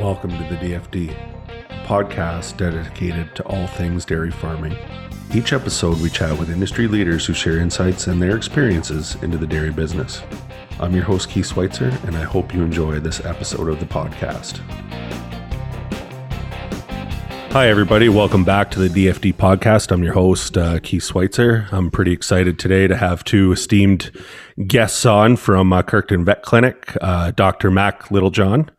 Welcome to the DFD, podcast dedicated to all things dairy farming. Each episode, we chat with industry leaders who share insights and their experiences into the dairy business. I'm your host, Keith Schweitzer, and I hope you enjoy this episode of the podcast. Hi, everybody. Welcome back to the DFD podcast. I'm your host, uh, Keith Schweitzer. I'm pretty excited today to have two esteemed guests on from uh, Kirkton Vet Clinic, uh, Dr. Mac Littlejohn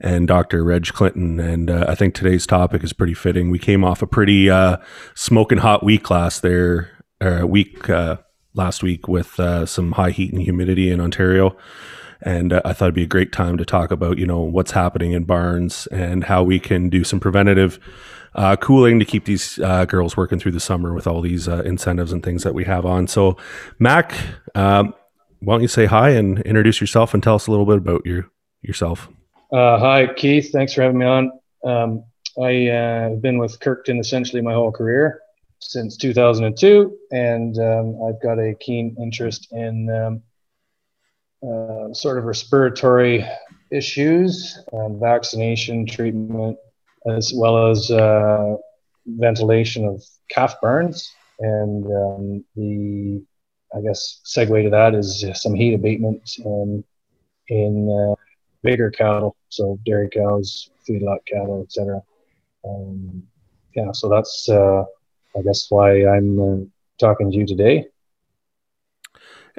and Dr. Reg Clinton. And uh, I think today's topic is pretty fitting. We came off a pretty uh, smoking hot week last there, uh, week last week with uh, some high heat and humidity in Ontario. And uh, I thought it'd be a great time to talk about, you know, what's happening in barns and how we can do some preventative uh, cooling to keep these girls working through the summer with all these incentives and things that we have on. So, Mac, um, why don't you say hi and introduce yourself and tell us a little bit about your yourself? Uh, hi, Keith. Thanks for having me on. Um, I uh, been with Kirkton essentially my whole career since 2002, and um, I've got a keen interest in um, uh, sort of respiratory issues, um, vaccination, treatment, as well as uh, ventilation of calf burns. And um, the, I guess, segue to that is some heat abatement um, in uh, bigger cattle, so dairy cows, feedlot cattle, etc. Um, yeah, so that's uh, I guess why I'm uh, talking to you today.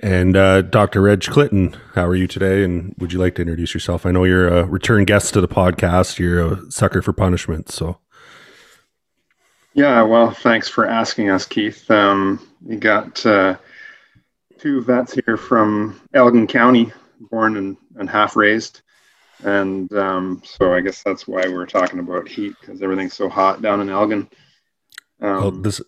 And uh, Dr. Reg Clinton, how are you today? And would you like to introduce yourself? I know you're a return guest to the podcast. You're a sucker for punishment, so. Yeah, well, thanks for asking us, Keith. Um, you got uh, two vets here from Elgin County, born and, and half raised and um, so I guess that's why we're talking about heat because everything's so hot down in Elgin. Um, well, this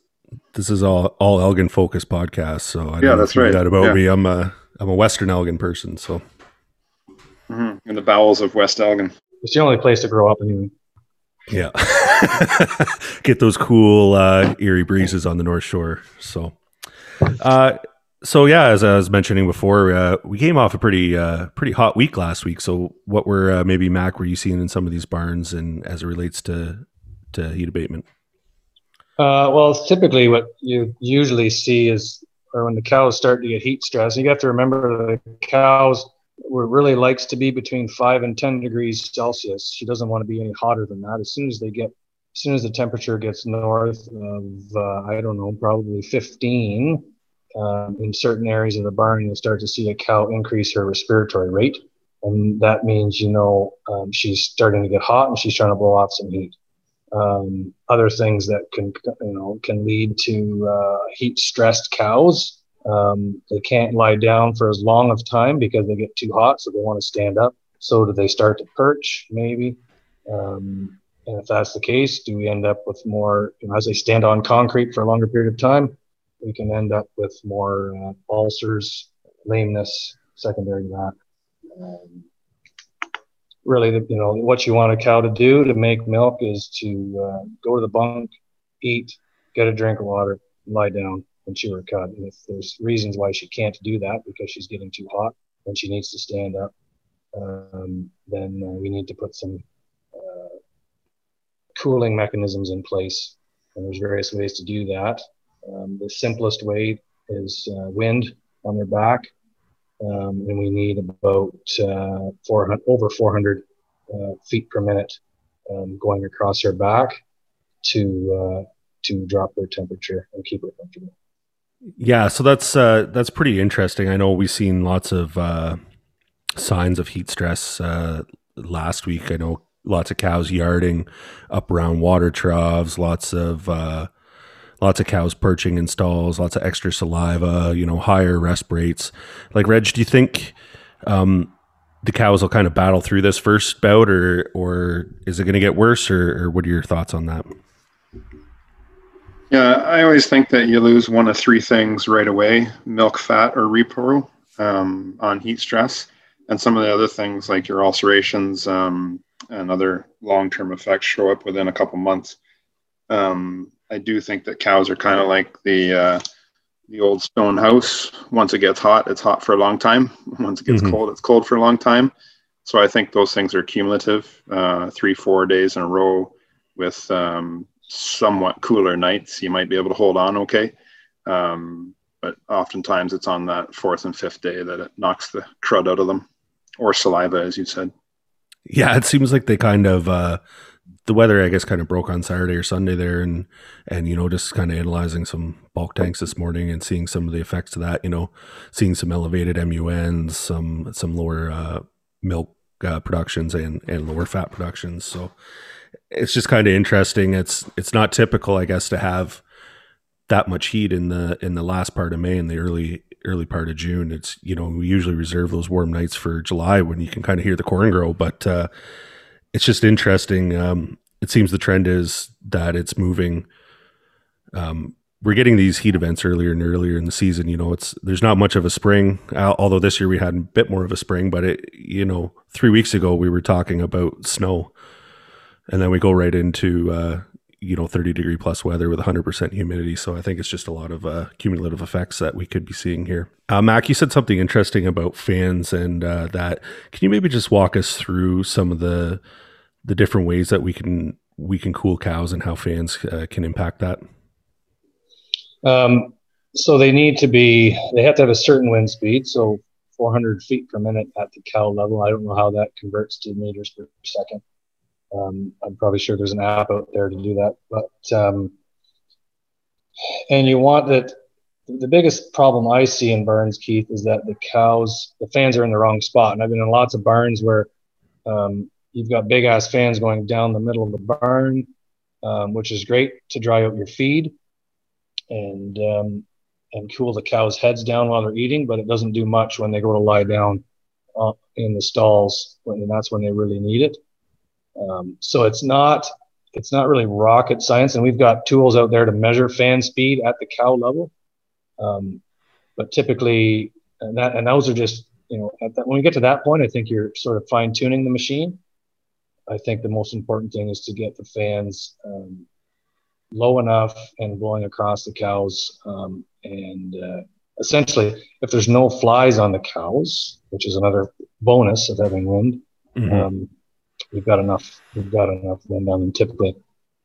this is all all Elgin focused podcast, so I yeah, that's right. That about yeah. me, I'm a I'm a Western Elgin person, so mm-hmm. in the bowels of West Elgin. It's the only place to grow up anyway. Yeah, get those cool uh, Erie breezes on the North Shore. So, uh, so yeah, as I was mentioning before, uh, we came off a pretty uh, pretty hot week last week. So what were uh, maybe Mac were you seeing in some of these barns, and as it relates to to heat abatement? Uh, well, typically what you usually see is, or when the cows start to get heat stress, you have to remember the cows really likes to be between five and ten degrees Celsius. She doesn't want to be any hotter than that. As soon as they get, as soon as the temperature gets north of, uh, I don't know, probably fifteen um, in certain areas of the barn, you'll start to see a cow increase her respiratory rate. And that means, you know, um, she's starting to get hot and she's trying to blow off some heat. Um, other things that can, you know, can lead to uh, heat stressed cows. Um, they can't lie down for as long of time because they get too hot, so they want to stand up. So do they start to perch? Maybe. Um, and if that's the case, do we end up with more, you know, as they stand on concrete for a longer period of time, we can end up with more uh, ulcers, lameness, secondary to that. Um, really, you know, what you want a cow to do to make milk is to uh, go to the bunk, eat, get a drink of water, lie down, and chew her cud. And if there's reasons why she can't do that because she's getting too hot, and she needs to stand up. Um, then uh, we need to put some uh, cooling mechanisms in place. And there's various ways to do that. Um, the simplest way is uh, wind on their back, um, and we need about uh, 400, over 400 uh, feet per minute um, going across her back to uh, to drop their temperature and keep her comfortable. Yeah, so that's uh, that's pretty interesting. I know we've seen lots of uh, signs of heat stress last week. I know lots of cows yarding up around water troughs, lots of lots of cows perching in stalls, lots of extra saliva, you know, higher rest rates. Like Reg, do you think um, the cows will kind of battle through this first bout, or or is it going to get worse, or, or what are your thoughts on that? Yeah, I always think that you lose one of three things right away: milk, fat, or repro um, on heat stress, and some of the other things like your ulcerations um, and other long-term effects show up within a couple months. Um, I do think that cows are kind of like the uh, the old stone house. Once it gets hot, it's hot for a long time. Once it gets Mhm. cold, it's cold for a long time. So I think those things are cumulative. Uh, three, four days in a row with um, somewhat cooler nights, you might be able to hold on okay. Um, but oftentimes it's on that fourth and fifth day that it knocks the crud out of them, or saliva, as you said. Yeah, it seems like they kind of uh the weather I guess kind of broke on Saturday or Sunday there and and you know just kind of analyzing some bulk tanks this morning and seeing some of the effects of that, you know, seeing some elevated MUNs, some some lower uh milk uh, productions and and lower fat productions. So it's just kind of interesting. It's it's not typical I guess to have that much heat in the in the last part of May and the early early part of June. It's you know we usually reserve those warm nights for July when you can kind of hear the corn grow, but uh, it's just interesting. Um, it seems the trend is that it's moving. Um, we're getting these heat events earlier and earlier in the season. You know, it's there's not much of a spring. Although this year we had a bit more of a spring, but it you know three weeks ago we were talking about snow, and then we go right into uh, you know 30 degree plus weather with 100% humidity so i think it's just a lot of uh, cumulative effects that we could be seeing here uh, mac you said something interesting about fans and uh, that can you maybe just walk us through some of the the different ways that we can we can cool cows and how fans uh, can impact that Um, so they need to be, they have to have a certain wind speed. So 400 feet per minute at the cow level. I don't know how that converts to meters per second. Um, I'm probably sure there's an app out there to do that. But, um, and you want that. The biggest problem I see in barns, Keith, is that the cows, the fans are in the wrong spot. And I've been in lots of barns where um, you've got big ass fans going down the middle of the barn, um, which is great to dry out your feed and um, and cool the cows' heads down while they're eating, but it doesn't do much when they go to lie down uh, in the stalls, and that's when they really need it. Um, so it's not it's not really rocket science, and we've got tools out there to measure fan speed at the cow level. Um, but typically, and that and those are just you know at that, when we get to that point, I think you're sort of fine tuning the machine. I think the most important thing is to get the fans um, low enough and blowing across the cows. Um, and uh, essentially, if there's no flies on the cows, which is another bonus of having wind, Mhm. um, we've got enough. We've got enough wind on them typically.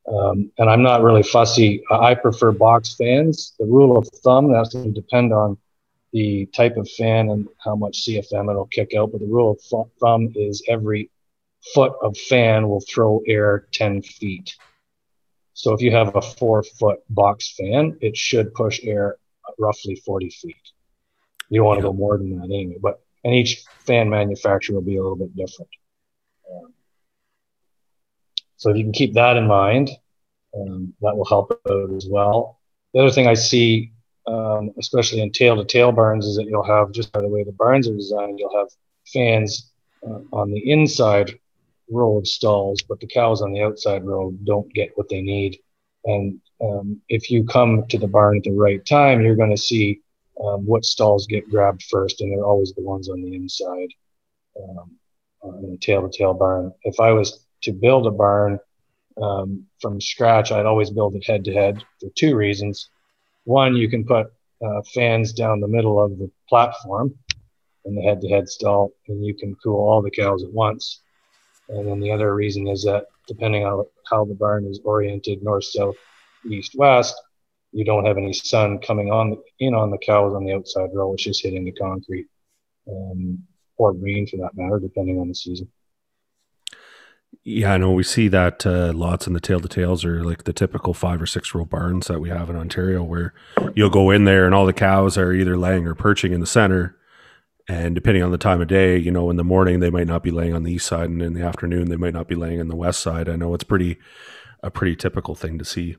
Um, and I'm not really fussy. I prefer box fans. The rule of thumb that's going to depend on the type of fan and how much CFM it'll kick out. But the rule of thumb is every foot of fan will throw air 10 feet. So if you have a four foot box fan, it should push air roughly 40 feet. You don't want to Yeah. go more than that anyway, but and each fan manufacturer will be a little bit different. So if you can keep that in mind, um, that will help out as well. The other thing I see, um, especially in tail to tail barns, is that you'll have just by the way the barns are designed, you'll have fans uh, on the inside row of stalls, but the cows on the outside row don't get what they need. And um, if you come to the barn at the right time, you're going to see um, what stalls get grabbed first, and they're always the ones on the inside um, in a tail to tail barn. If I was to build a barn um, from scratch, I'd always build it head to head for two reasons. One, you can put uh, fans down the middle of the platform in the head to head stall, and you can cool all the cows at once. And then the other reason is that depending on how the barn is oriented north, south, east, west, you don't have any sun coming on in on the cows on the outside row, which is hitting the concrete, um, or green for that matter, depending on the season. Yeah, I know we see that uh, lots in the tail to tails are like the typical five or six row barns that we have in Ontario, where you'll go in there and all the cows are either laying or perching in the center. And depending on the time of day, you know, in the morning they might not be laying on the east side, and in the afternoon they might not be laying on the west side. I know it's pretty a pretty typical thing to see.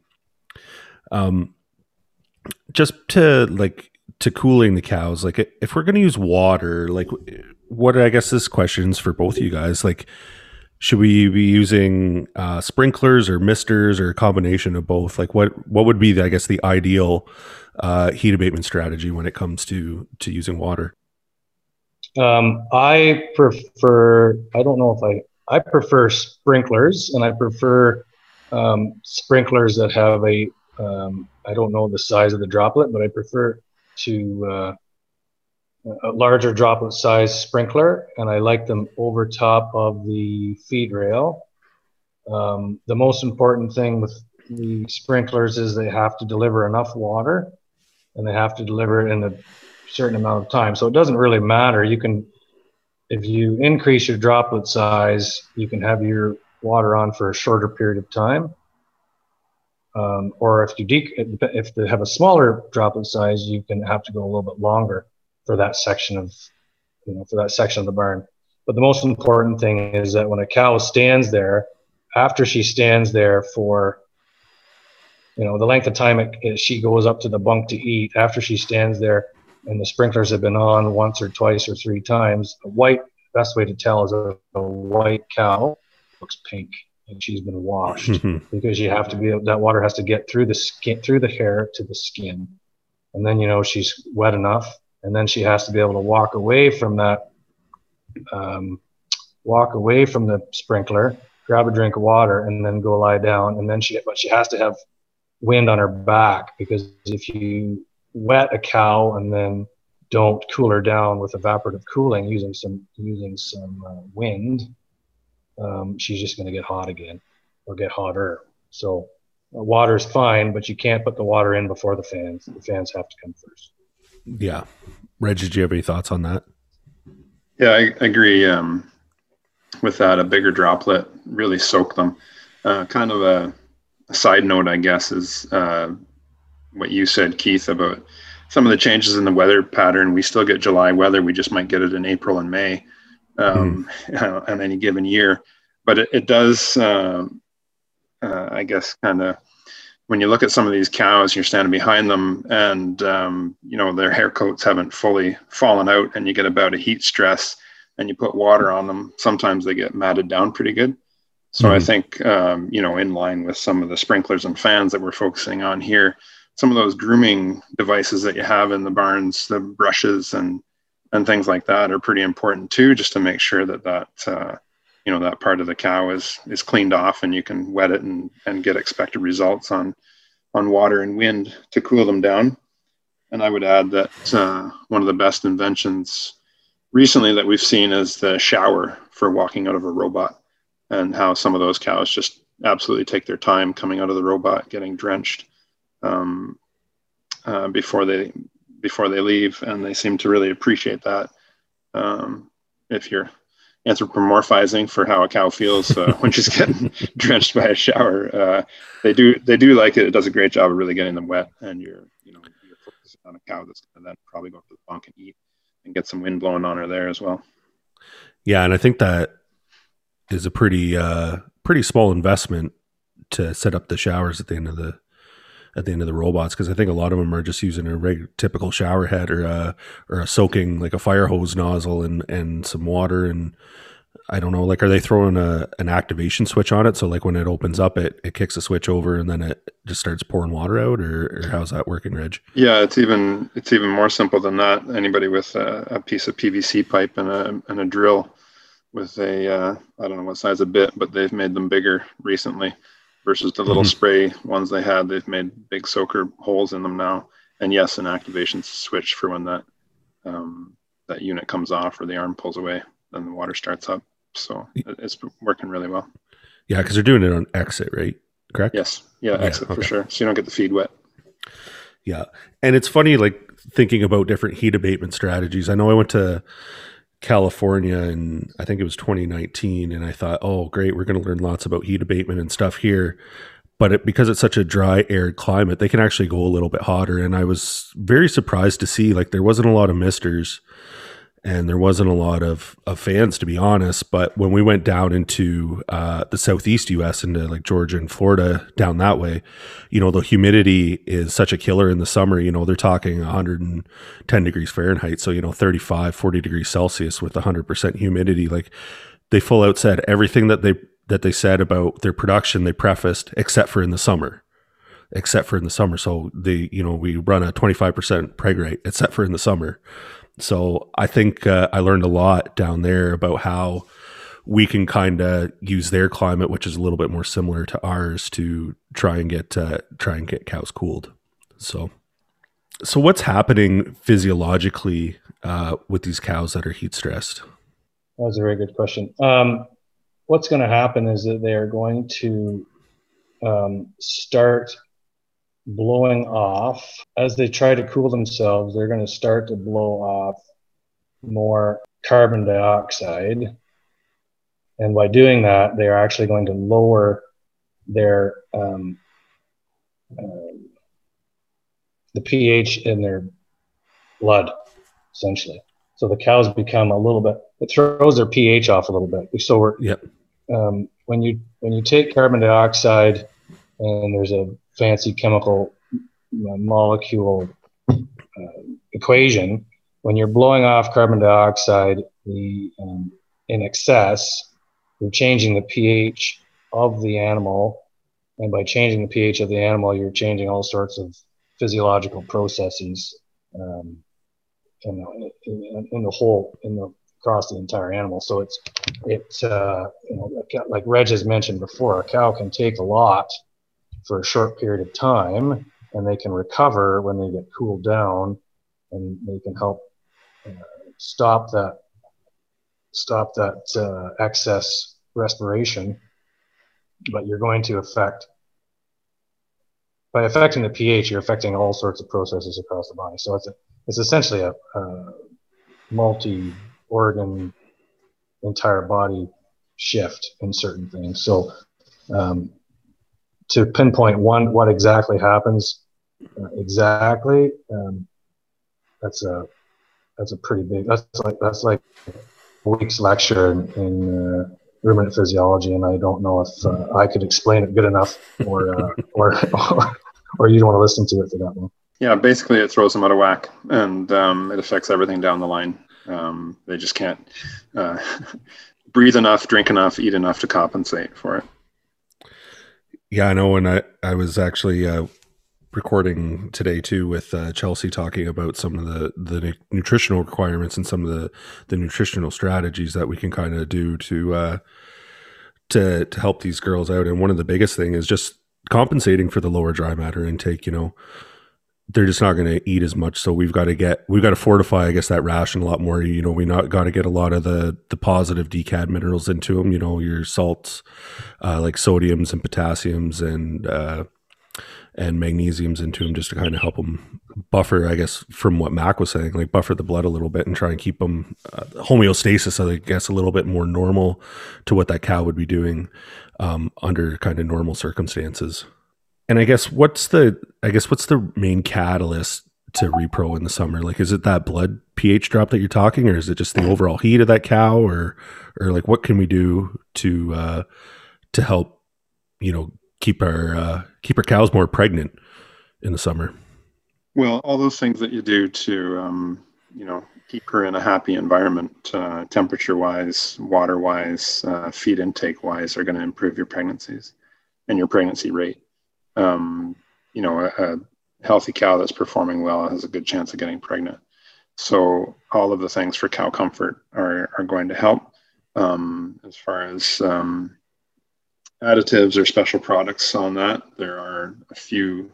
Um, just to like to cooling the cows, like if we're going to use water, like what I guess this question's for both of you guys, like should we be using uh, sprinklers or misters or a combination of both? Like what what would be, the, I guess, the ideal uh, heat abatement strategy when it comes to to using water? Um, I prefer. I don't know if I. I prefer sprinklers, and I prefer um, sprinklers that have a. Um, I don't know the size of the droplet, but I prefer to uh, a larger droplet size sprinkler, and I like them over top of the feed rail. Um, the most important thing with the sprinklers is they have to deliver enough water, and they have to deliver it in a certain amount of time. So it doesn't really matter. You can, if you increase your droplet size, you can have your water on for a shorter period of time. Um, or if you if they have a smaller droplet size, you can have to go a little bit longer for that section of, you know, for that section of the barn. But the most important thing is that when a cow stands there, after she stands there for, you know, the length of time it, it, she goes up to the bunk to eat, after she stands there and the sprinklers have been on once or twice or three times, a white, best way to tell is a, a white cow looks pink and she's been washed mm-hmm. because you have to be that water has to get through the skin through the hair to the skin and then you know she's wet enough and then she has to be able to walk away from that um, walk away from the sprinkler grab a drink of water and then go lie down. And then she but she has to have wind on her back because if you wet a cow and then don't cool her down with evaporative cooling using some using some uh, wind um, she's just going to get hot again or get hotter. So uh, water's fine but you can't put the water in before the fans the fans have to come first yeah. Reg, did you have any thoughts on that? Yeah, I agree um, with that. A bigger droplet really soak them. Uh, kind of a, a, side note, I guess, is uh, what you said, Keith, about some of the changes in the weather pattern. We still get July weather. We just might get it in April and May um, mm. on any given year. But it, it does, uh, uh I guess, kind of when you look at some of these cows, you're standing behind them, and um, you know their hair coats haven't fully fallen out, and you get about a heat stress, and you put water on them. Sometimes they get matted down pretty good. So mm-hmm. I think um, you know, in line with some of the sprinklers and fans that we're focusing on here, some of those grooming devices that you have in the barns, the brushes and and things like that, are pretty important too, just to make sure that that uh, you know that part of the cow is is cleaned off and you can wet it and and get expected results on on water and wind to cool them down. And i would add that uh, one of the best inventions recently that we've seen is the shower for walking out of a robot and how some of those cows just absolutely take their time coming out of the robot getting drenched um, uh, before they before they leave. And they seem to really appreciate that um, if you're anthropomorphizing for how a cow feels uh, when she's getting drenched by a shower. Uh, they do they do like it. It does a great job of really getting them wet, and you're you know you're focusing on a cow that's going to then probably go up to the bunk and eat and get some wind blowing on her there as well. Yeah, and I think that is a pretty uh, pretty small investment to set up the showers at the end of the at the end of the robots because I think a lot of them are just using a typical shower head or a or a soaking like a fire hose nozzle and and some water and I don't know like are they throwing a an activation switch on it so like when it opens up it it kicks a switch over and then it just starts pouring water out or, or how's that working Reg? Yeah, it's even it's even more simple than that. Anybody with a, a piece of PVC pipe and a and a drill with a uh, I don't know what size a bit, but they've made them bigger recently versus the little mm-hmm. spray ones they had. They've made big soaker holes in them now. And yes, an activation switch for when that um, that unit comes off or the arm pulls away, then the water starts up. So it's working really well. Yeah, because they're doing it on exit, right? Correct. Yes. Yeah, yeah exit okay. for sure. So you don't get the feed wet. Yeah, and it's funny, like thinking about different heat abatement strategies. I know I went to California and I think it was 2019 and I thought, "Oh, great, we're going to learn lots about heat abatement and stuff here." But it, because it's such a dry, arid climate, they can actually go a little bit hotter and I was very surprised to see like there wasn't a lot of misters and there wasn't a lot of, of fans to be honest but when we went down into uh, the southeast us into like georgia and florida down that way you know the humidity is such a killer in the summer you know they're talking 110 degrees fahrenheit so you know 35 40 degrees celsius with 100% humidity. Like they full out said everything that they that they said about their production they prefaced except for in the summer except for in the summer. So they you know we run a 25% preg rate except for in the summer so I think uh, I learned a lot down there about how we can kind of use their climate, which is a little bit more similar to ours, to try and get uh, try and get cows cooled. So so what's happening physiologically uh, with these cows that are heat stressed? That's a very good question. Um, what's going to happen is that they are going to um, start blowing off as they try to cool themselves. They're going to start to blow off more carbon dioxide, and by doing that, they are actually going to lower their um, uh, the pH in their blood, essentially. So the cows become a little bit. It throws their pH off a little bit. So we're yep. Um, when you when you take carbon dioxide and there's a fancy chemical molecule uh, equation, when you're blowing off carbon dioxide the, um, in excess, you're changing the pH of the animal, and by changing the pH of the animal, you're changing all sorts of physiological processes um, in, in, in, the whole in the across the entire animal. So it's it's uh, you know like Reg has mentioned before, a cow can take a lot for a short period of time, and they can recover when they get cooled down, and they can help uh, stop that stop that uh, excess respiration. But you're going to affect by affecting the pH, you're affecting all sorts of processes across the body. So it's a, it's essentially a, a multi-organ, entire body shift in certain things. So um, to pinpoint one what exactly happens uh, exactly, um, that's a that's a pretty big. That's like that's like a week's lecture in, in uh, ruminant physiology, and I don't know if uh, I could explain it good enough, or uh, or, or or you don't want to listen to it for that long. Yeah, basically it throws them out of whack, and um, it affects everything down the line. Um, they just can't uh, breathe enough, drink enough, eat enough to compensate for it. Yeah, I know. When I I was actually uh, recording today too with uh, Chelsea talking about some of the the nutritional requirements and some of the the nutritional strategies that we can kind of do to uh, to to help these girls out. And one of the biggest thing is just compensating for the lower dry matter intake. You know, they're just not going to eat as much. So we've got to get we've got to fortify, I guess, that ration a lot more. You know, we not got to get a lot of the the positive DCAD minerals into them. You know, your salts uh, like sodiums and potassiums and uh, and magnesiums into them just to kind of help them buffer. I guess from what Mac was saying, like buffer the blood a little bit and try and keep them uh, homeostasis. I guess a little bit more normal to what that cow would be doing um, under kind of normal circumstances. And I guess what's the I guess what's the main catalyst to repro in the summer? Like, is it that blood pH drop that you're talking, or is it just the overall heat of that cow, or or like what can we do to uh, to help you know keep our uh, keep our cows more pregnant in the summer? Well, all those things that you do to um, you know keep her in a happy environment, uh, temperature wise, water wise, uh, feed intake wise, are going to improve your pregnancies and your pregnancy rate um, you know, a, a, healthy cow that's performing well has a good chance of getting pregnant. So all of the things for cow comfort are, are going to help. Um, as far as um, additives or special products on that, there are a few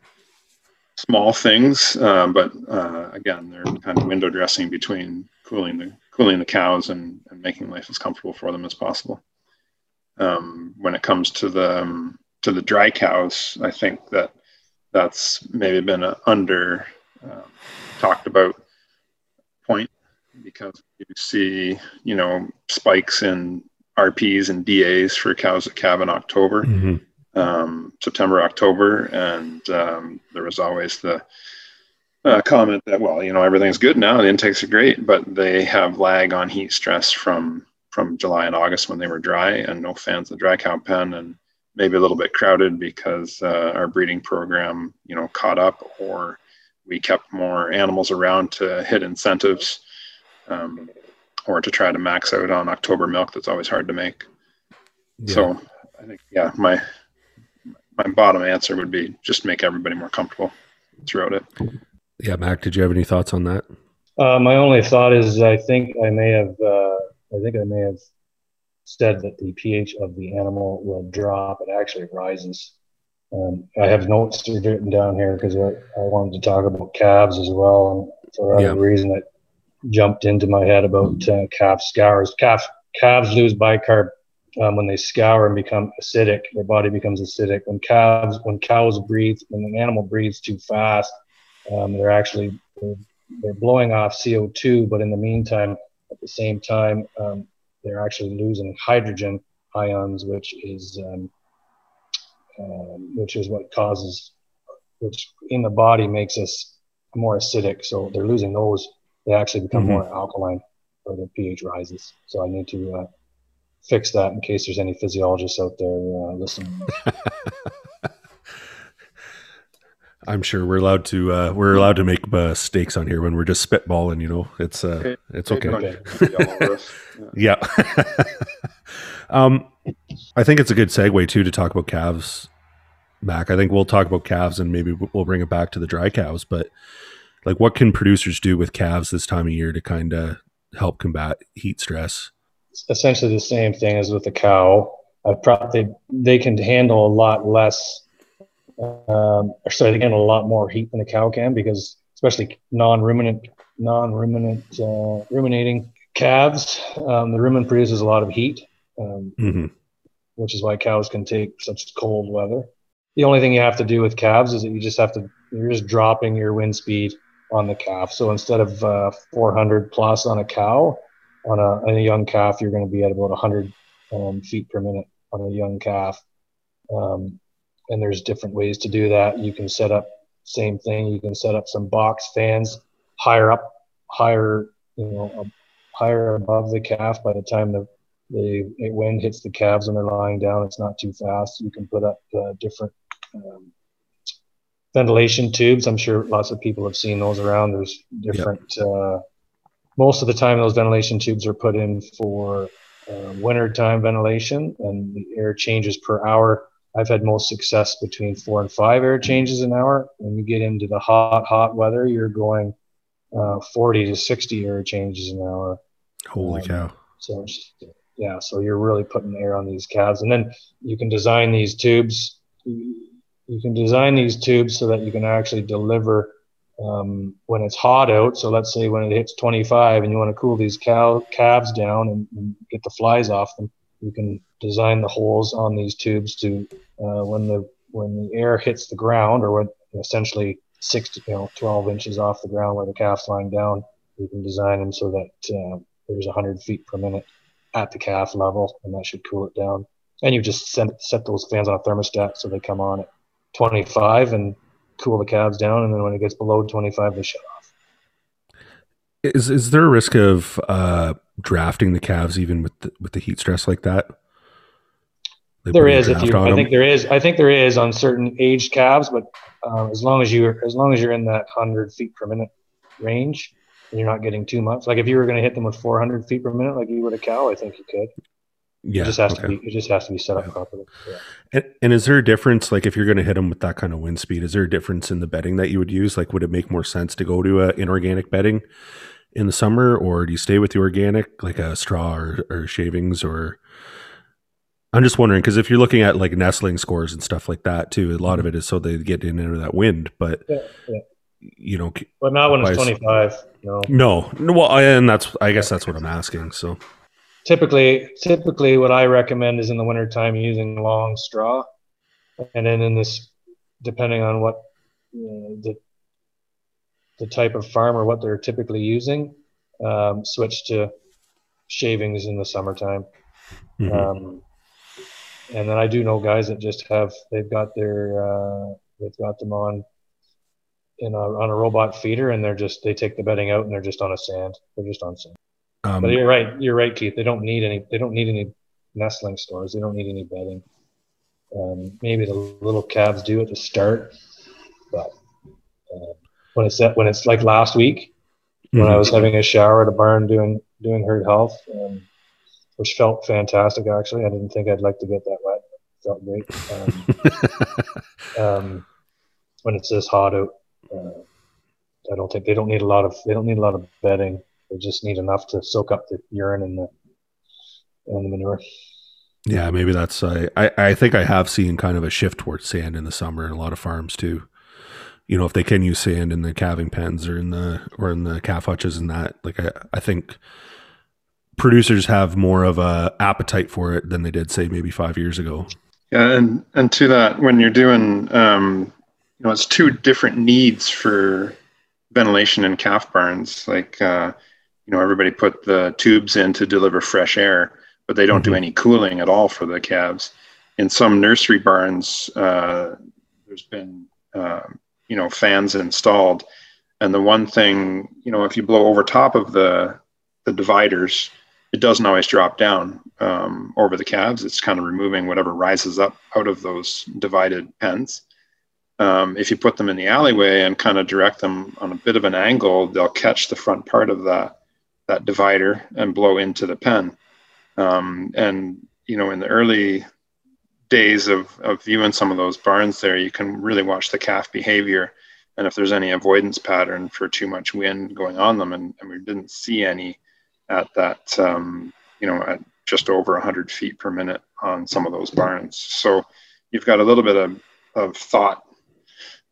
small things, uh, but uh, again, they're kind of window dressing between cooling the cooling the cows and, and making life as comfortable for them as possible. Um, when it comes to the um, to the dry cows, I think that that's maybe been an under um, talked about point because you see, you know, spikes in RPs and DAs for cows that calve in October, mm-hmm. um, September, October, and um, there was always the uh, comment that well, you know, everything's good now, the intakes are great, but they have lag on heat stress from from July and August when they were dry, and no fans of the dry cow pen, and maybe a little bit crowded because uh, our breeding program, you know, caught up, or we kept more animals around to hit incentives, um, or to try to max out on October milk. That's always hard to make. Yeah. So I think, yeah, my my bottom answer would be just make everybody more comfortable throughout it. Yeah, Mac, did you have any thoughts on that? Uh, my only thought is I think I may have uh, I think I may have said that the pH of the animal will drop. It actually rises Um, I have notes written down here because I, I, wanted to talk about calves as well, and for yeah. reason that jumped into my head about uh, calf scours. Calf calves lose bicarb um, when they scour and become acidic. Their body becomes acidic. When calves, when cows breathe, when an animal breathes too fast, um, they're actually they're, they're, blowing off CO2, but in the meantime, at the same time, um, they're actually losing hydrogen ions, which is um, um, which is what causes, which in the body makes us more acidic. So they're losing those. They actually become mm-hmm. more alkaline, or the pH rises. So I need to uh, fix that in case there's any physiologists out there uh, listening. I'm sure we're allowed to uh, we're allowed to make mistakes on here when we're just spitballing. You know, it's uh, it's okay. okay. yeah. um, I think it's a good segue too to talk about calves, Mac. I think we'll talk about calves and maybe we'll bring it back to the dry cows. But like, what can producers do with calves this time of year to kind of help combat heat stress? It's essentially the same thing as with the cow. I probably they can handle a lot less. Um, sorry, they can handle a lot more heat than a cow can because especially non-ruminant, non-ruminant, uh, ruminating calves. Um, the rumen produces a lot of heat, um, mm-hmm. which is why cows can take such cold weather. The only thing you have to do with calves is that you just have to you're just dropping your wind speed on the calf. So instead of uh, 400 plus on a cow, on a, on a young calf, you're going to be at about 100 um, feet per minute on a young calf. Um, and there's different ways to do that. You can set up same thing. You can set up some box fans higher up, higher, you know, higher above the calf. By the time the the wind hits the calves when they're lying down, it's not too fast. You can put up uh, different um, ventilation tubes. I'm sure lots of people have seen those around. There's different. Yep. Uh, most of the time, those ventilation tubes are put in for uh, winter time ventilation, and the air changes per hour. I've had most success between four and five air changes an hour. When you get into the hot, hot weather, you're going uh, 40 to 60 air changes an hour. Holy um, cow! So yeah, so you're really putting air on these calves, and then you can design these tubes you can design these tubes so that you can actually deliver um, when it's hot out. So let's say when it hits 25 and you want to cool these cow calves down and, and get the flies off them, you can design the holes on these tubes to uh, when the when the air hits the ground or when essentially six to you know 12 inches off the ground where the calf's lying down, you can design them so that uh, there's 100 feet per minute at the calf level, and that should cool it down. And you just set, set those fans on a thermostat so they come on at 25 and cool the calves down, and then when it gets below 25, they shut off. Is is there a risk of uh, drafting the calves even with the, with the heat stress like that? There is. If you, I them? think there is. I think there is on certain aged calves, but um, as long as you're as long as you're in that hundred feet per minute range, and you're not getting too much. Like if you were going to hit them with 400 feet per minute, like you would a cow, I think you could. Yeah, it just has okay. to be. It just has to be set up yeah. properly. Yeah. And, and, is there a difference? Like, if you're going to hit them with that kind of wind speed, is there a difference in the bedding that you would use? Like, would it make more sense to go to a inorganic bedding in the summer, or do you stay with the organic, like a straw or, or shavings? Or I'm just wondering because if you're looking at like nesting scores and stuff like that too, a lot of it is so they get in under that wind. But yeah, you know, but not when it's 25. No, no, well, and that's I guess that's what I'm asking. So typically typically what i recommend is in the wintertime using long straw and then in this depending on what you know, the the type of farm or what they're typically using um, switch to shavings in the summertime mm-hmm. um, and then i do know guys that just have they've got their uh, they've got them on in a, on a robot feeder and they're just they take the bedding out and they're just on a sand they're just on sand um, but you're right. You're right, Keith. They don't need any. They don't need any nestling stores. They don't need any bedding. Um, maybe the little calves do at the start, but uh, when it's when it's like last week mm-hmm. when I mm-hmm. was having a shower at a barn doing doing herd health, um, which felt fantastic. Actually, I didn't think I'd like to get that wet. It felt great. Um, um, when it's this hot out, uh, I don't think they don't need a lot of they don't need a lot of bedding. They just need enough to soak up the urine and the and the manure. Yeah, maybe that's I, I I think I have seen kind of a shift towards sand in the summer in a lot of farms too. You know, if they can use sand in the calving pens or in the or in the calf hutches and that, like I, I think producers have more of a appetite for it than they did say maybe five years ago. Yeah, and and to that, when you're doing, um, you know, it's two different needs for ventilation in calf barns. Like, uh, you know, everybody put the tubes in to deliver fresh air but they don't mm-hmm. do any cooling at all for the calves. In some nursery barns, uh, there's been uh, you know fans installed, and the one thing you know if you blow over top of the the dividers, it doesn't always drop down um, over the calves. It's kind of removing whatever rises up out of those divided pens. Um, if you put them in the alleyway and kind of direct them on a bit of an angle, they'll catch the front part of that that divider and blow into the pen. Um, and you know, in the early days of, of viewing some of those barns there, you can really watch the calf behavior and if there's any avoidance pattern for too much wind going on them. And, and we didn't see any at that, um, you know, at just over 100 feet per minute on some of those barns. So you've got a little bit of, of thought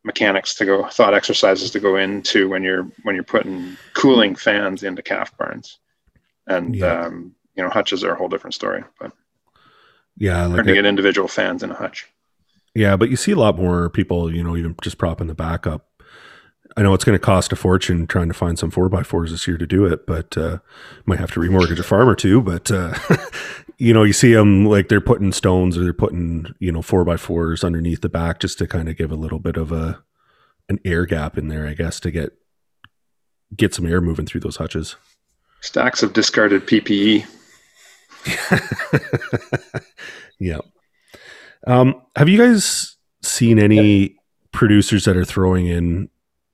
mechanics to go, thought exercises to go into when you're when you're putting cooling fans into calf barns. And yeah. um, you know, hutches are a whole different story. But yeah, like hard to get individual fans in a hutch. Yeah, but you see a lot more people, you know, even just propping the back up. I know it's going to cost a fortune trying to find some four by fours this year to do it, but uh, might have to remortgage a farm or two. But uh, you know, you see them like they're putting stones or they're putting you know four by fours underneath the back just to kind of give a little bit of a an air gap in there, I guess, to get get some air moving through those hutches. Stacks of discarded PPE. yeah. Um, have you guys seen any yeah. producers that are throwing in,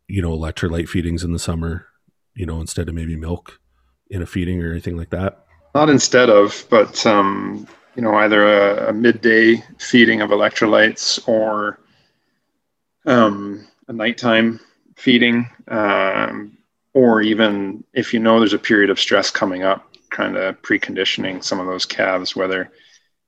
you know, electrolyte feedings in the summer, you know, instead of maybe milk in a feeding or anything like that? Not instead of, but, um, you know, either a, a midday feeding of electrolytes or um, a nighttime feeding, um, or even if you know there's a period of stress coming up, kind of preconditioning some of those calves, whether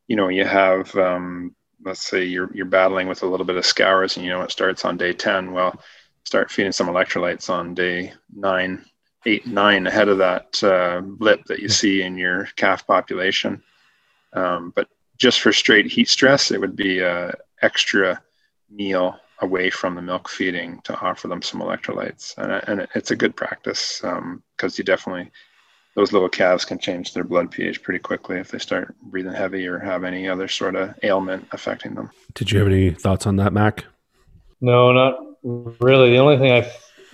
you know you have um, let's say you're you're battling with a little bit of scours and you know it starts on day 10 well start feeding some electrolytes on day nine, eight, nine ahead of that uh, blip that you see in your calf population um, but just for straight heat stress it would be a extra meal away from the milk feeding to offer them some electrolytes and, and it's a good practice because um, you definitely those little calves can change their blood pH pretty quickly if they start breathing heavy or have any other sort of ailment affecting them. Did you have any thoughts on that, Mac? No, not really. The only thing I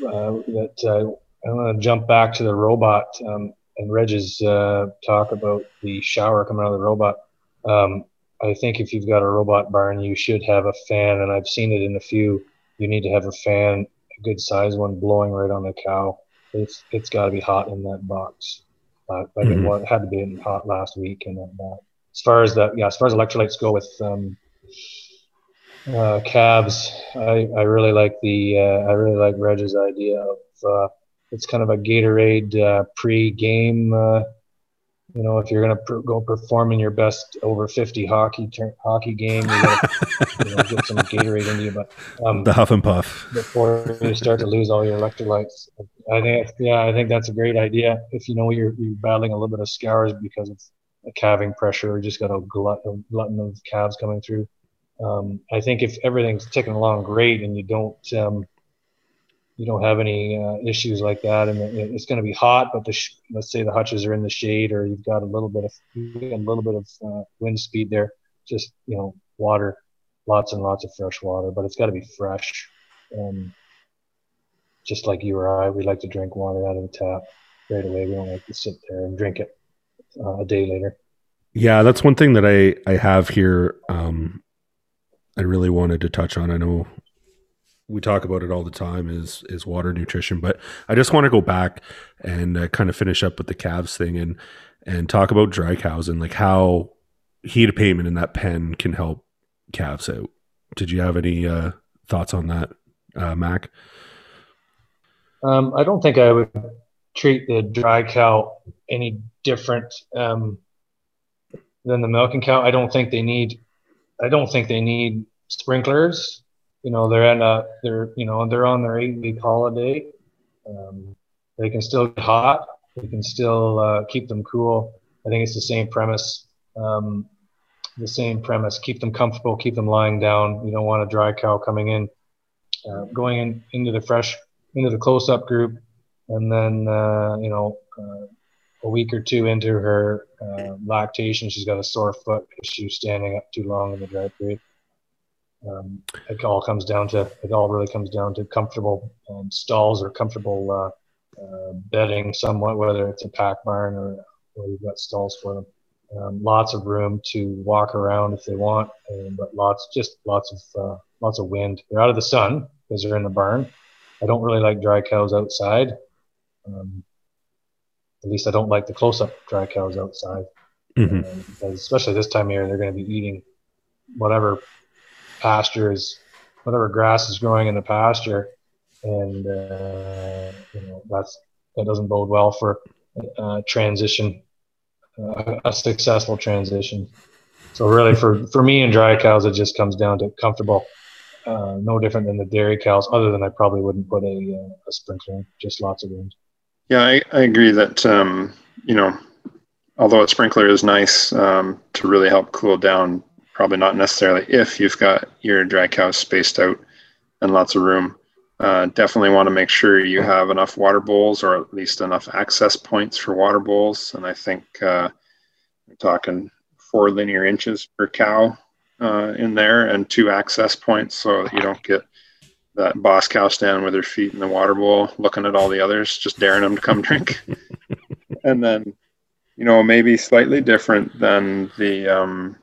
uh, that uh, I'm going to jump back to the robot um, and Reg's uh, talk about the shower coming out of the robot. Um, I think if you've got a robot barn, you should have a fan, and I've seen it in a few. You need to have a fan, a good size one, blowing right on the cow. It's it's got to be hot in that box. Uh, like mm-hmm. it, was, had to be hot last week and that. As far as the yeah, as far as electrolytes go with um, uh, calves, I, I really like the uh, I really like Reg's idea of uh, it's kind of a Gatorade uh, pre-game uh, you know, if you're going to per- go perform in your best over 50 hockey ter- hockey game, you got to you know, get some Gatorade into you. But um, the huff and puff before you start to lose all your electrolytes. I think, yeah, I think that's a great idea. If you know you're, you're battling a little bit of scours because of a calving pressure, or just got a, glut, a glutton of calves coming through. Um, I think if everything's ticking along great and you don't um, you don't have any uh, issues like that, and it's going to be hot, but sh- let's say the hutches are in the shade, or you've got a little bit of a little bit of uh, wind speed there. Just you know, water, lots and lots of fresh water, but it's got to be fresh. And just like you or I, we like to drink water out of the tap right away. We don't like to sit there and drink it uh, a day later. Yeah, that's one thing that I I have here. Um, I really wanted to touch on. I know we talk about it all the time is is water nutrition but i just want to go back and uh, kind of finish up with the calves thing and and talk about dry cows and like how heat abatement in that pen can help calves out did you have any uh, thoughts on that uh, mac um, i don't think i would treat the dry cow any different um, than the milking cow. I don't think they need. I don't think they need sprinklers. You know, they're in a they're you know they're on their eight week holiday. Um, they can still get hot. They can still uh, keep them cool. I think it's the same premise. Um, the same premise. Keep them comfortable. Keep them lying down. You don't want a dry cow coming in, uh, going in into the fresh into the close up group, and then uh, you know uh, a week or two into her uh, lactation, she's got a sore foot because she was standing up too long in the dry period. Um, it all comes down to it all really comes down to comfortable um, stalls or comfortable uh, uh, bedding, somewhat whether it's a pack barn or, or you've got stalls for them. Um, lots of room to walk around if they want, and, but lots just lots of uh, lots of wind. They're out of the sun because they're in the barn. I don't really like dry cows outside. Um, at least I don't like the close-up dry cows outside, mm-hmm. uh, especially this time of year, they're going to be eating whatever pasture is, whatever grass is growing in the pasture, and uh, you know that's that doesn't bode well for uh, transition, uh, a successful transition. So really, for for me and dry cows, it just comes down to comfortable. Uh, no different than the dairy cows, other than I probably wouldn't put a, uh, a sprinkler in, just lots of wind. Yeah, I, I agree that um, you know, although a sprinkler is nice um, to really help cool down, probably not necessarily if you've got your dry cows spaced out and lots of room. Uh, definitely want to make sure you have enough water bowls or at least enough access points for water bowls. And I think uh, we're talking four linear inches per cow uh, in there and two access points so you don't get that boss cow stand with her feet in the water bowl, looking at all the others, just daring them to come drink. and then, you know, maybe slightly different than the um,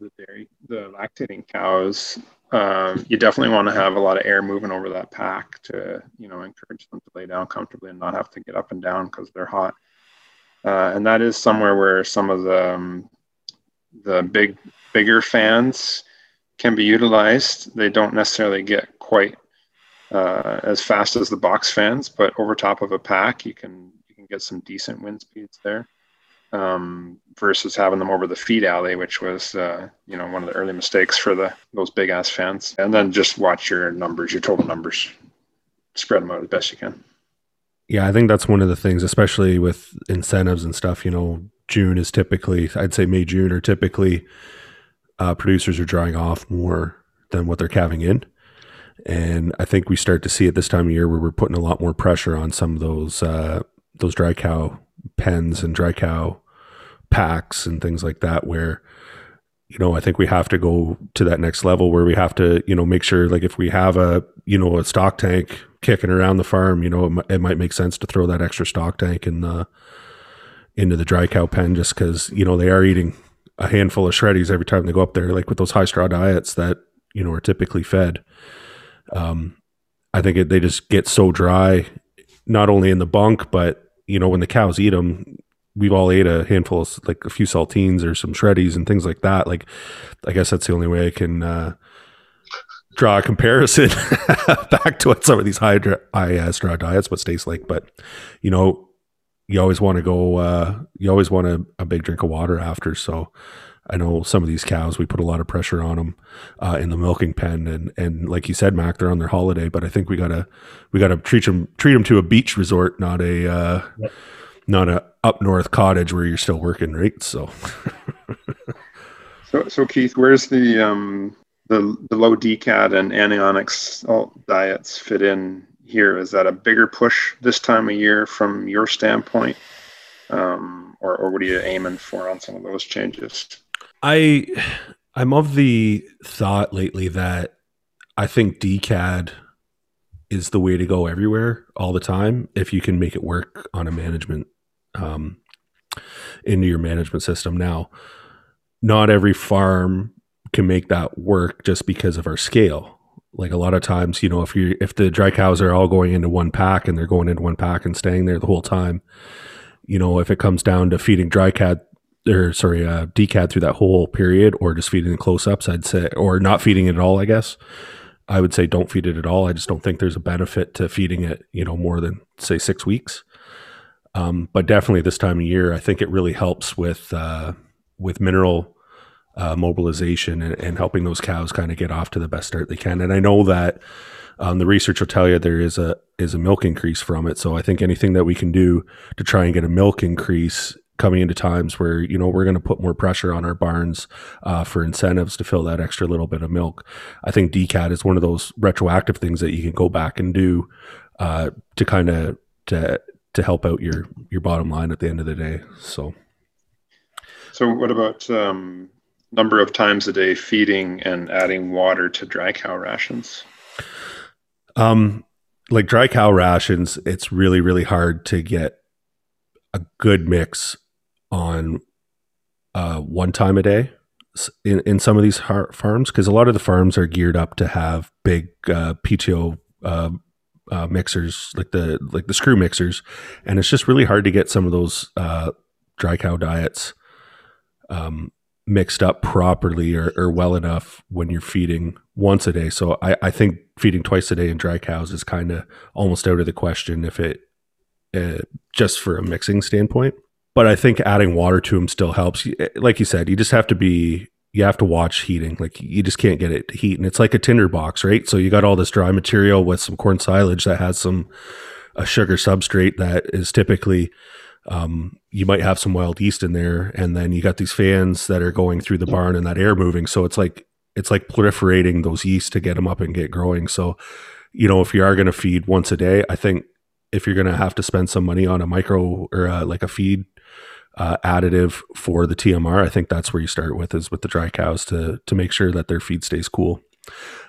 the dairy, the lactating cows. Um, you definitely want to have a lot of air moving over that pack to, you know, encourage them to lay down comfortably and not have to get up and down because they're hot. Uh, and that is somewhere where some of the um, the big bigger fans can be utilized. They don't necessarily get quite uh, as fast as the box fans, but over top of a pack, you can you can get some decent wind speeds there. Um, versus having them over the feed alley, which was uh, you know one of the early mistakes for the those big ass fans. And then just watch your numbers, your total numbers, spread them out as best you can. Yeah, I think that's one of the things, especially with incentives and stuff. You know, June is typically, I'd say May, June are typically uh, producers are drying off more than what they're calving in. And I think we start to see at this time of year where we're putting a lot more pressure on some of those uh, those dry cow pens and dry cow packs and things like that, where you know I think we have to go to that next level where we have to you know make sure like if we have a you know a stock tank kicking around the farm, you know it, m- it might make sense to throw that extra stock tank in the into the dry cow pen just because you know they are eating a handful of shreddies every time they go up there, like with those high straw diets that you know are typically fed. Um, I think it, they just get so dry, not only in the bunk, but you know when the cows eat them. We've all ate a handful of like a few saltines or some shreddies and things like that. Like, I guess that's the only way I can uh, draw a comparison back to what some of these high, high uh, straw diets what tastes like. But you know, you always want to go uh, you always want a, a, big drink of water after so i know some of these cows we put a lot of pressure on them uh, in the milking pen and and like you said mac they're on their holiday but i think we gotta we gotta treat them treat them to a beach resort not a uh, yep. not a up north cottage where you're still working right so so so keith where's the um the the low DCAD and anionics diets fit in here? Is that a bigger push this time of year from your standpoint? Um, or, or what are you aiming for on some of those changes? I I'm of the thought lately that I think DCAD is the way to go everywhere all the time if you can make it work on a management um, into your management system. Now, not every farm can make that work just because of our scale. Like a lot of times, you know, if you if the dry cows are all going into one pack and they're going into one pack and staying there the whole time, you know, if it comes down to feeding dry cat or sorry, uh, DCAD through that whole period, or just feeding the close ups, I'd say, or not feeding it at all, I guess. I would say don't feed it at all. I just don't think there's a benefit to feeding it, you know, more than say six weeks. Um, but definitely this time of year, I think it really helps with uh, with mineral uh, mobilization and, and, helping those cows kind of get off to the best start they can. And I know that um, the research will tell you there is a is a milk increase from it. So I think anything that we can do to try and get a milk increase coming into times where you know we're going to put more pressure on our barns uh, for incentives to fill that extra little bit of milk. I think DCAD is one of those retroactive things that you can go back and do uh, to kind of to to help out your your bottom line at the end of the day. So, so what about um, number of times a day feeding and adding water to dry cow rations? Um, like dry cow rations, it's really really hard to get a good mix on uh, one time a day in, in some of these farms because a lot of the farms are geared up to have big uh, PTO uh, uh, mixers like the like the screw mixers, and it's just really hard to get some of those uh, dry cow diets um, mixed up properly or, or, well enough when you're feeding once a day. So I, I think feeding twice a day in dry cows is kind of almost out of the question if it uh, just for a mixing standpoint. But I think adding water to them still helps. Like you said, you just have to be you have to watch heating. Like you just can't get it to heat, and it's like a tinder box, right? So you got all this dry material with some corn silage that has some a sugar substrate that is typically um, you might have some wild yeast in there, and then you got these fans that are going through the barn and that air moving. So it's like it's like proliferating those yeast to get them up and get growing. So you know if you are going to feed once a day, I think if you're going to have to spend some money on a micro or uh, like a feed uh, additive for the TMR, I think that's where you start with is with the dry cows to to make sure that their feed stays cool.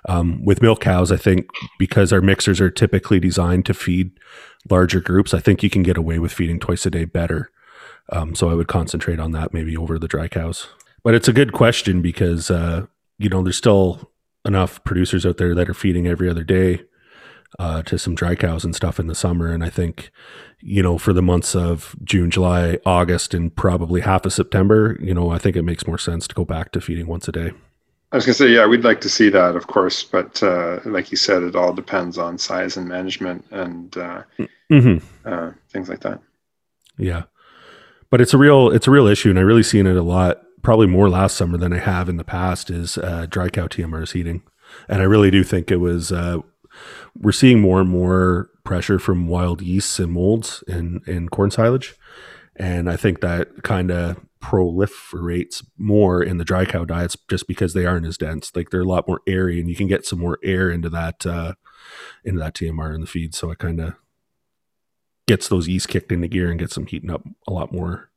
Um, with milk cows, I think because our mixers are typically designed to feed larger groups, I think you can get away with feeding twice a day better. Um, so I would concentrate on that maybe over the dry cows. But it's a good question because uh, you know there's still enough producers out there that are feeding every other day uh, to some dry cows and stuff in the summer. And I think, you know, for the months of June, July, August, and probably half of September, you know, I think it makes more sense to go back to feeding once a day. I was going to say, yeah, we'd like to see that, of course, but uh, like you said, it all depends on size and management and uh, mm-hmm. uh, things like that. Yeah, but it's a real it's a real issue, and I really seen it a lot, probably more last summer than I have in the past. Is uh, dry cow TMRs heating, and I really do think it was uh, we're seeing more and more pressure from wild yeasts and molds in, in corn silage. And I think that kind of proliferates more in the dry cow diets just because they aren't as dense. Like they're a lot more airy and you can get some more air into that uh, into that TMR in the feed. So it kind of gets those yeast kicked into gear and gets them heating up a lot more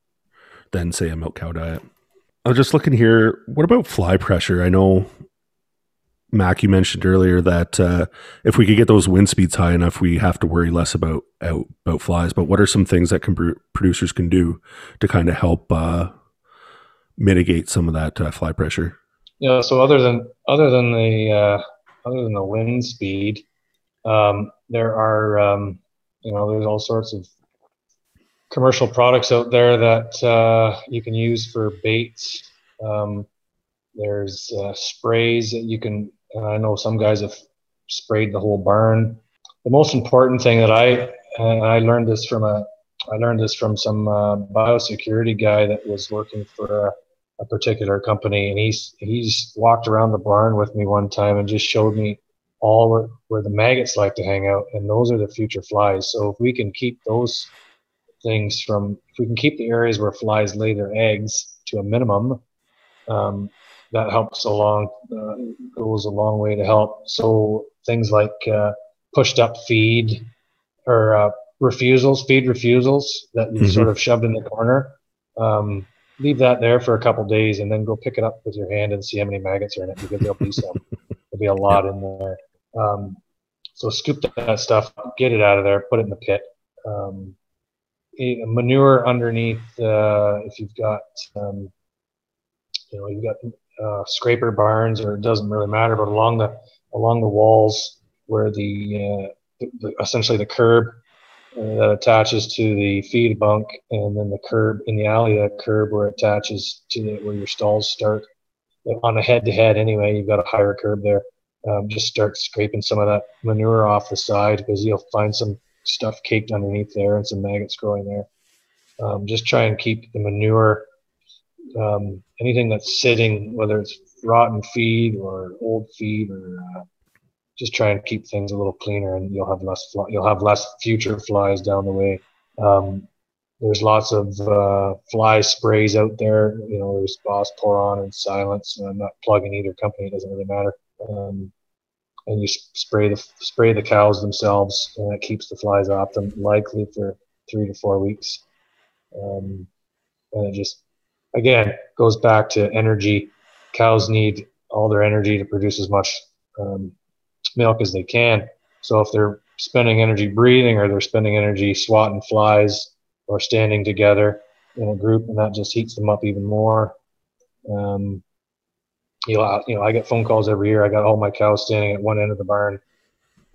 than say a milk cow diet. I was just looking here. What about fly pressure? I know Mac, you mentioned earlier that uh, if we could get those wind speeds high enough, we have to worry less about out, about flies. But what are some things that can producers can do to kind of help uh, mitigate some of that uh, fly pressure? Yeah. So other than other than the uh, other than the wind speed, um, there are um, you know there's all sorts of commercial products out there that uh, you can use for baits. Um, there's uh, sprays that you can I know some guys have sprayed the whole barn. The most important thing that I and I learned this from a I learned this from some uh, biosecurity guy that was working for a, a, particular company, and he's he's walked around the barn with me one time and just showed me all where, where the maggots like to hang out, and those are the future flies. So if we can keep those things from, if we can keep the areas where flies lay their eggs to a minimum, um, that helps along uh, goes a long way to help. So things like uh, pushed up feed or uh, refusals, feed refusals that you mm-hmm. sort of shoved in the corner. Um, leave that there for a couple days and then go pick it up with your hand and see how many maggots are in it because there'll be some. there'll be a lot in there. Um, so scoop that stuff, get it out of there, put it in the pit. Um, manure underneath uh, if you've got um, you know you've got uh, scraper barns, or it doesn't really matter, but along the along the walls where the, uh, the, the essentially the curb uh, that attaches to the feed bunk, and then the curb in the alley, that curb where it attaches to the, where your stalls start. On a head-to-head, anyway, you've got a higher curb there. Um, just start scraping some of that manure off the side because you'll find some stuff caked underneath there and some maggots growing there. Um, just try and keep the manure um, anything that's sitting, whether it's rotten feed or old feed, or uh, just try and keep things a little cleaner, and you'll have less fly, you'll have less future flies down the way. Um, there's lots of uh, fly sprays out there. You know, there's Boss Pour-On and Cylence. And I'm not plugging either company; it doesn't really matter. Um, and you spray the spray the cows themselves, and it keeps the flies off them likely for three to four weeks. Um, and it just again goes back to energy. Cows need all their energy to produce as much um, milk as they can. So if they're spending energy breathing or they're spending energy swatting flies or standing together in a group, and that just heats them up even more. Um, you know, you know, I get phone calls every year. I got all my cows standing at one end of the barn,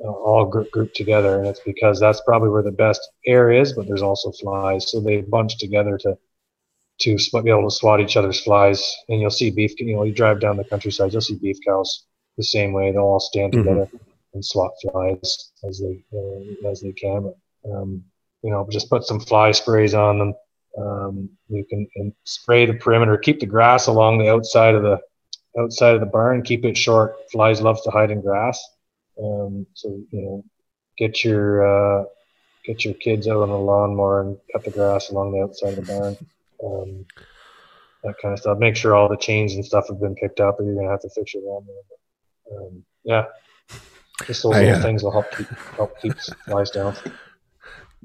uh, all group, grouped together, and it's because that's probably where the best air is. But there's also flies, so they bunch together to to be able to swat each other's flies. And you'll see beef. You know, you drive down the countryside, you'll see beef cows the same way. They'll all stand mm-hmm. together and swat flies as they uh, as they can. Um, you know, just put some fly sprays on them. Um, you can spray the perimeter, keep the grass along the outside of the outside of the barn, keep it short. Flies love to hide in grass. Um, so you know, get your uh, get your kids out on the lawnmower and cut the grass along the outside of the barn. Um, that kind of stuff. Make sure all the chains and stuff have been picked up, or you're gonna have to fix your lawnmower. But, um, yeah, just those I, little uh, things will help keep help keep flies down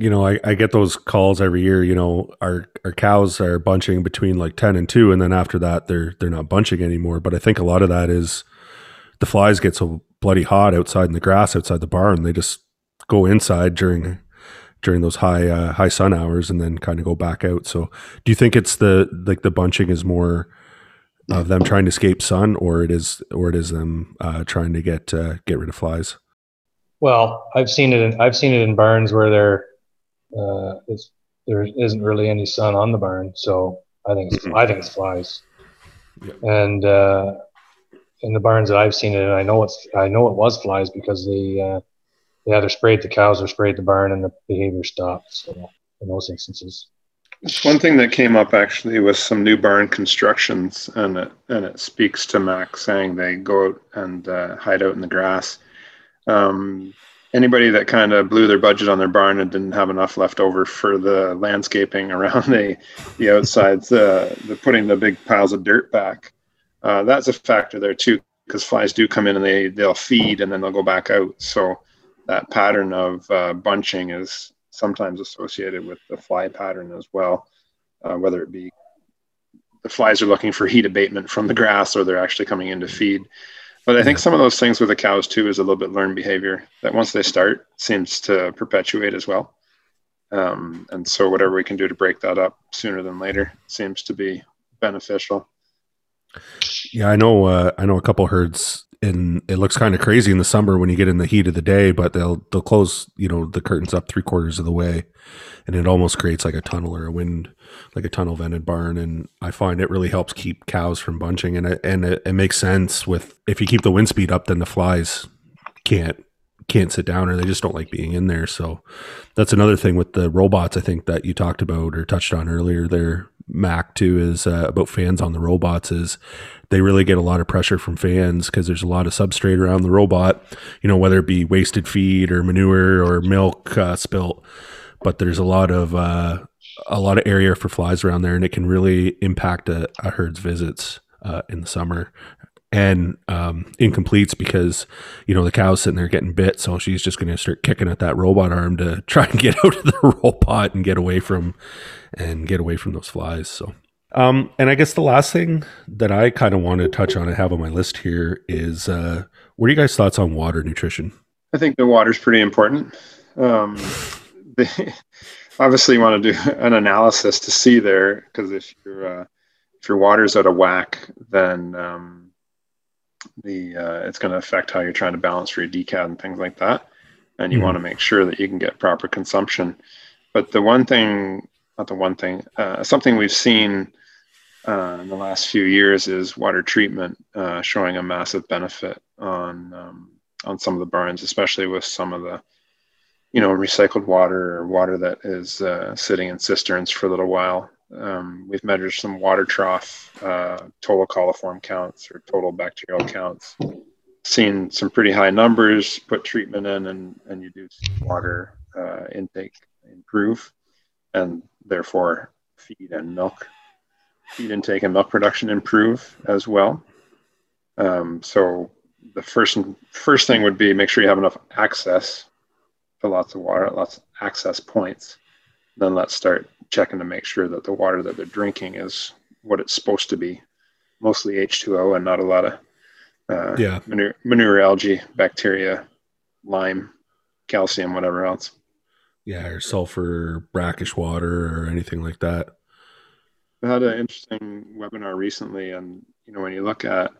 you know, I, I get those calls every year. You know, our our cows are bunching between like ten and two, and then after that, they're they're not bunching anymore. But I think a lot of that is the flies get so bloody hot outside in the grass outside the barn. They just go inside during during those high uh, high sun hours, and then kind of go back out. So, do you think it's the like the bunching is more of them trying to escape sun, or it is or it is them uh, trying to get uh, get rid of flies? Well, I've seen it. In, I've seen it in barns where they're uh, there isn't really any sun on the barn, so I think it's, I think it's flies. Yeah. And uh, in the barns that I've seen it, I know it's I know it was flies because they uh, they either sprayed the cows or sprayed the barn, and the behavior stopped. So in those instances. it's One thing that came up actually was some new barn constructions, and it and it speaks to Mac's saying they go out and uh, hide out in the grass. Um, anybody that kind of blew their budget on their barn and didn't have enough left over for the landscaping around the the outsides, the the putting the big piles of dirt back, uh, that's a factor there too because flies do come in and they they'll feed and then they'll go back out. So that pattern of uh, bunching is sometimes associated with the fly pattern as well, uh, whether it be the flies are looking for heat abatement from the grass or they're actually coming in to feed. But I think some of those things with the cows too is a little bit learned behavior that once they start seems to perpetuate as well. Um, and so whatever we can do to break that up sooner than later seems to be beneficial. Yeah, I know. Uh, I know a couple herds, and it looks kind of crazy in the summer when you get in the heat of the day. But they'll they'll close, you know, the curtains up three quarters of the way, and it almost creates like a tunnel or a wind like a tunnel vented barn and i find it really helps keep cows from bunching and it, and it, it makes sense with if you keep the wind speed up then the flies can't can't sit down or they just don't like being in there so that's another thing with the robots i think that you talked about or touched on earlier there mac too is uh, about fans on the robots is they really get a lot of pressure from fans because there's a lot of substrate around the robot you know whether it be wasted feed or manure or milk uh, spilt but there's a lot of uh, a lot of area for flies around there, and it can really impact a, a herd's visits uh, in the summer. And um, incompletes because you know the cow's sitting there getting bit, so she's just going to start kicking at that robot arm to try and get out of the robot and get away from and get away from those flies. So, um, and I guess the last thing that I kind of want to touch on and have on my list here is uh, what are you guys' thoughts on water nutrition? I think the water's pretty important. Um, the, obviously you want to do an analysis to see there because if your uh, if your water's out of whack, then um, the uh, it's going to affect how you're trying to balance for your DCAD and things like that. And you mm want to make sure that you can get proper consumption. But the one thing, not the one thing, uh, something we've seen uh, in the last few years is water treatment uh, showing a massive benefit on um, on some of the barns, especially with some of the you know recycled water or water that is uh, sitting in cisterns for a little while Um, we've measured some water trough uh, total coliform counts or total bacterial counts. Seen some pretty high numbers. Put treatment in, and and you do see water uh, intake improve, and therefore feed and milk feed intake and milk production improve as well. Um, so the first first thing would be make sure you have enough access to lots of water, lots of access points. Then let's start checking to make sure that the water that they're drinking is what it's supposed to be, mostly H2O and not a lot of uh, yeah manure, manure algae, bacteria, lime, calcium, whatever else. Yeah, or sulfur, brackish water, or anything like that. I had an interesting webinar recently, and you know when you look at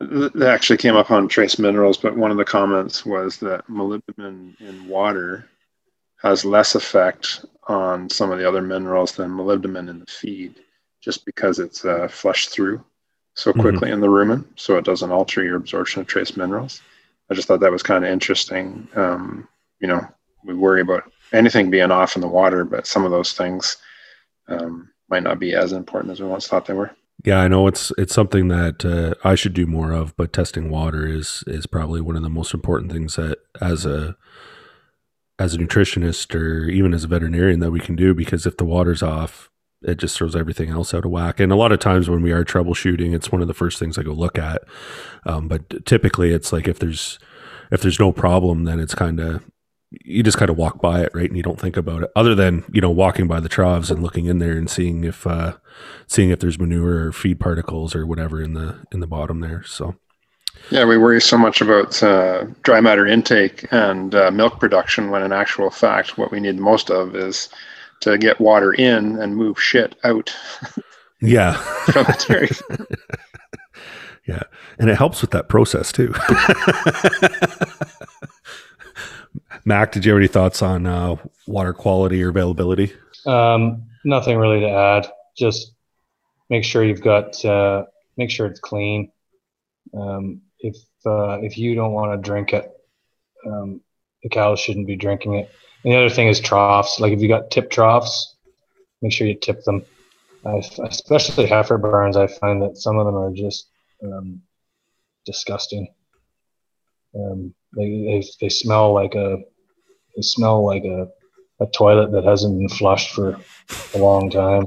that actually came up on trace minerals, but one of the comments was that molybdenum in water has less effect on some of the other minerals than molybdenum in the feed, just because it's uh, flushed through so Mm-hmm. quickly in the rumen, so it doesn't alter your absorption of trace minerals. I just thought that was kind of interesting. Um, you know, we worry about anything being off in the water, but some of those things um, might not be as important as we once thought they were. Yeah, I know it's it's something that uh, I should do more of, but testing water is is probably one of the most important things that as a as a nutritionist or even as a veterinarian that we can do because if the water's off, it just throws everything else out of whack. And a lot of times when we are troubleshooting, it's one of the first things I go look at. Um, but typically, it's like if there's if there's no problem, then it's kind of you just kind of walk by it, right? And you don't think about it, other than you know walking by the troughs and looking in there and seeing if uh, seeing if there's manure or feed particles or whatever in the in the bottom there. So Yeah, we worry so much about uh, dry matter intake and uh, milk production when, in actual fact, what we need most of is to get water in and move shit out yeah, from the dairy. yeah, and it helps with that process too. Mac, did you have any thoughts on uh, water quality or availability? Um, nothing really to add. Just make sure you've got uh, make sure it's clean. Um, if uh, if you don't want to drink it, um, the cows shouldn't be drinking it. And the other thing is troughs. Like if you got tip troughs, make sure you tip them. I, especially heifer barns, I find that some of them are just um, disgusting. Um, they, they they smell like a they smell like a a toilet that hasn't been flushed for a long time.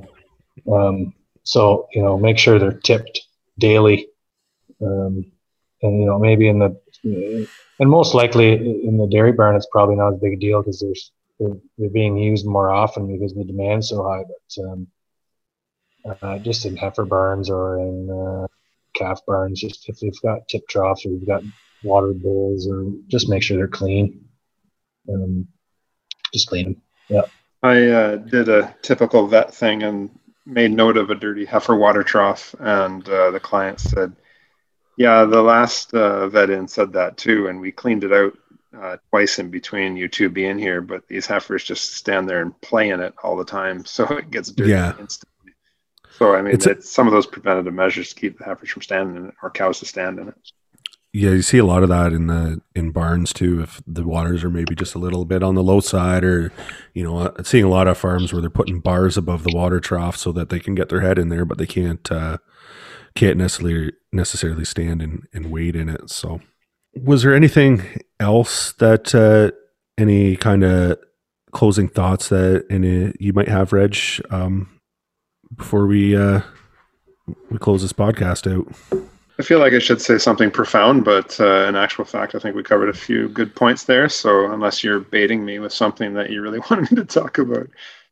Um, so you know, make sure they're tipped daily, um, and you know maybe in the and most likely in the dairy barn it's probably not as big a deal because there's they're, they're being used more often because the demand's so high. But um, uh, just in heifer barns or in uh, calf barns, just if they've got tip troughs or you've got water bowls, or just make sure they're clean. Um, just clean them. Yeah. I uh, did a typical vet thing and made note of a dirty heifer water trough, and uh, the client said, "Yeah, the last uh, vet in said that too, and we cleaned it out uh, twice in between you two being here, but these heifers just stand there and play in it all the time, so it gets dirty Yeah. instantly." So I mean, It's a- some of those preventative measures to keep the heifers from standing in it or cows to stand in it. Yeah, you see a lot of that in the in barns too. If the waters are maybe just a little bit on the low side, or you know, uh, seeing a lot of farms where they're putting bars above the water trough so that they can get their head in there, but they can't uh, can't necessarily necessarily stand and, and wade in it. So, was there anything else that uh, any kind of closing thoughts that any you might have, Reg, um, before we uh, we close this podcast out? I feel like I should say something profound, but uh, in actual fact, I think we covered a few good points there. So unless you're baiting me with something that you really wanted me to talk about,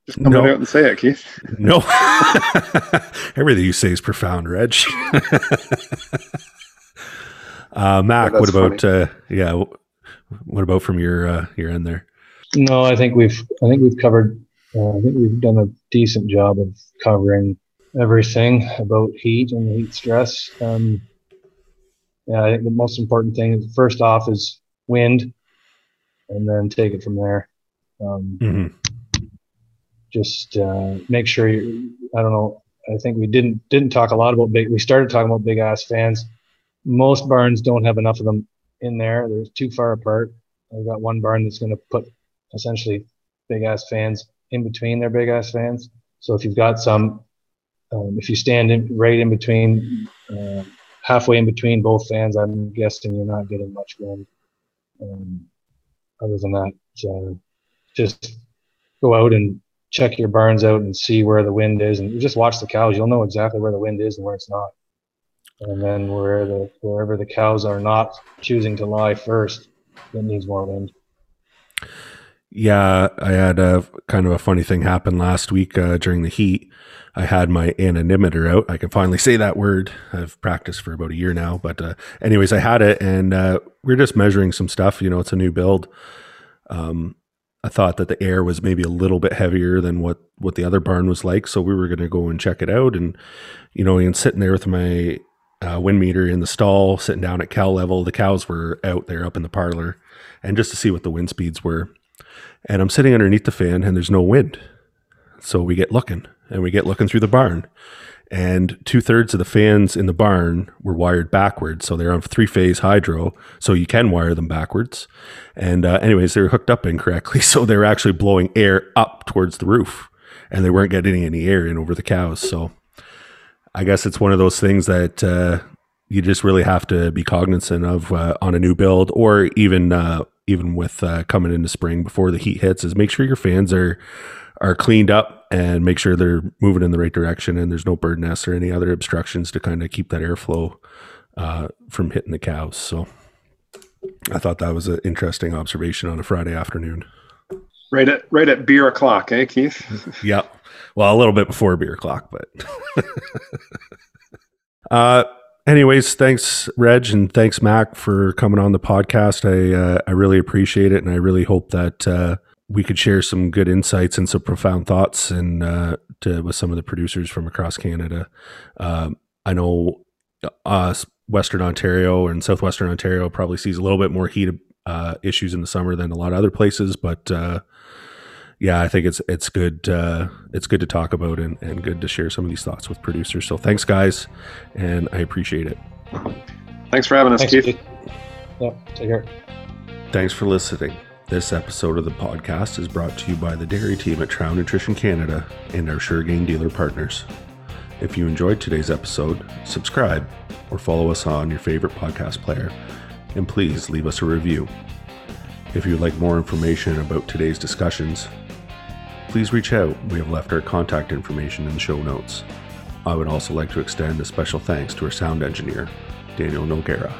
just come No. right out and say it, Keith. No. Everything you say is profound, Reg. uh, Mac, Yeah, what about uh, yeah? What about from your uh, your end there? No, I think we've I think we've covered uh, I think we've done a decent job of covering everything about heat and heat stress. Um, yeah, I think the most important thing is first off is wind, and then take it from there. Um, Mhm. just uh, make sure you. I don't know. I think we didn't didn't talk a lot about big. We started talking about big ass fans. Most barns don't have enough of them in there. They're too far apart. I've got one barn that's going to put essentially big ass fans in between their big ass fans. So if you've got some, um, if you stand in, right in between, uh, halfway in between both fans, I'm guessing you're not getting much wind. Um, other than that, uh, just go out and check your barns out and see where the wind is, and just watch the cows. You'll know exactly where the wind is and where it's not. And then where the wherever the cows are not choosing to lie first, it needs more wind. Yeah, I had a kind of a funny thing happen last week uh, during the heat. I had my anemometer out. I can finally say that word. I've practiced for about a year now, but uh, anyways, I had it, and uh, we are just measuring some stuff. You know, it's a new build. Um, I thought that the air was maybe a little bit heavier than what what the other barn was like, so we were going to go and check it out. And you know, and sitting there with my uh, wind meter in the stall, sitting down at cow level. The cows were out there up in the parlor, and just to see what the wind speeds were. And I'm sitting underneath the fan and there's no wind. So we get looking and we get looking through the barn. And two thirds of the fans in the barn were wired backwards. So they're on three phase hydro. So you can wire them backwards. And, uh, anyways, they were hooked up incorrectly. So they were actually blowing air up towards the roof and they weren't getting any air in over the cows. So I guess it's one of those things that, uh, you just really have to be cognizant of uh, on a new build or even uh, even with uh, coming into spring before the heat hits is make sure your fans are are cleaned up and make sure they're moving in the right direction and there's no bird nests or any other obstructions to kind of keep that airflow uh, from hitting the cows. So I thought that was an interesting observation on a Friday afternoon. Right at right at beer o'clock, eh, Keith? yep. Well, a little bit before beer o'clock, but uh anyways, thanks Reg and thanks Mac for coming on the podcast. I uh, I really appreciate it, and I really hope that uh, we could share some good insights and some profound thoughts and uh, to with some of the producers from across Canada. Um, I know us Western Ontario and Southwestern Ontario probably sees a little bit more heat uh, issues in the summer than a lot of other places, but uh, yeah, I think it's it's good uh, it's good to talk about and, and good to share some of these thoughts with producers. So thanks, guys, and I appreciate it. Thanks for having us, thanks, Keith. Keith. Yeah, take care. Thanks for listening. This episode of the podcast is brought to you by the dairy team at Trouw Nutrition Canada and our SureGain dealer partners. If you enjoyed today's episode, subscribe or follow us on your favorite podcast player, and please leave us a review. If you'd like more information about today's discussions, please reach out. We have left our contact information in the show notes. I would also like to extend a special thanks to our sound engineer, Daniel Noguera.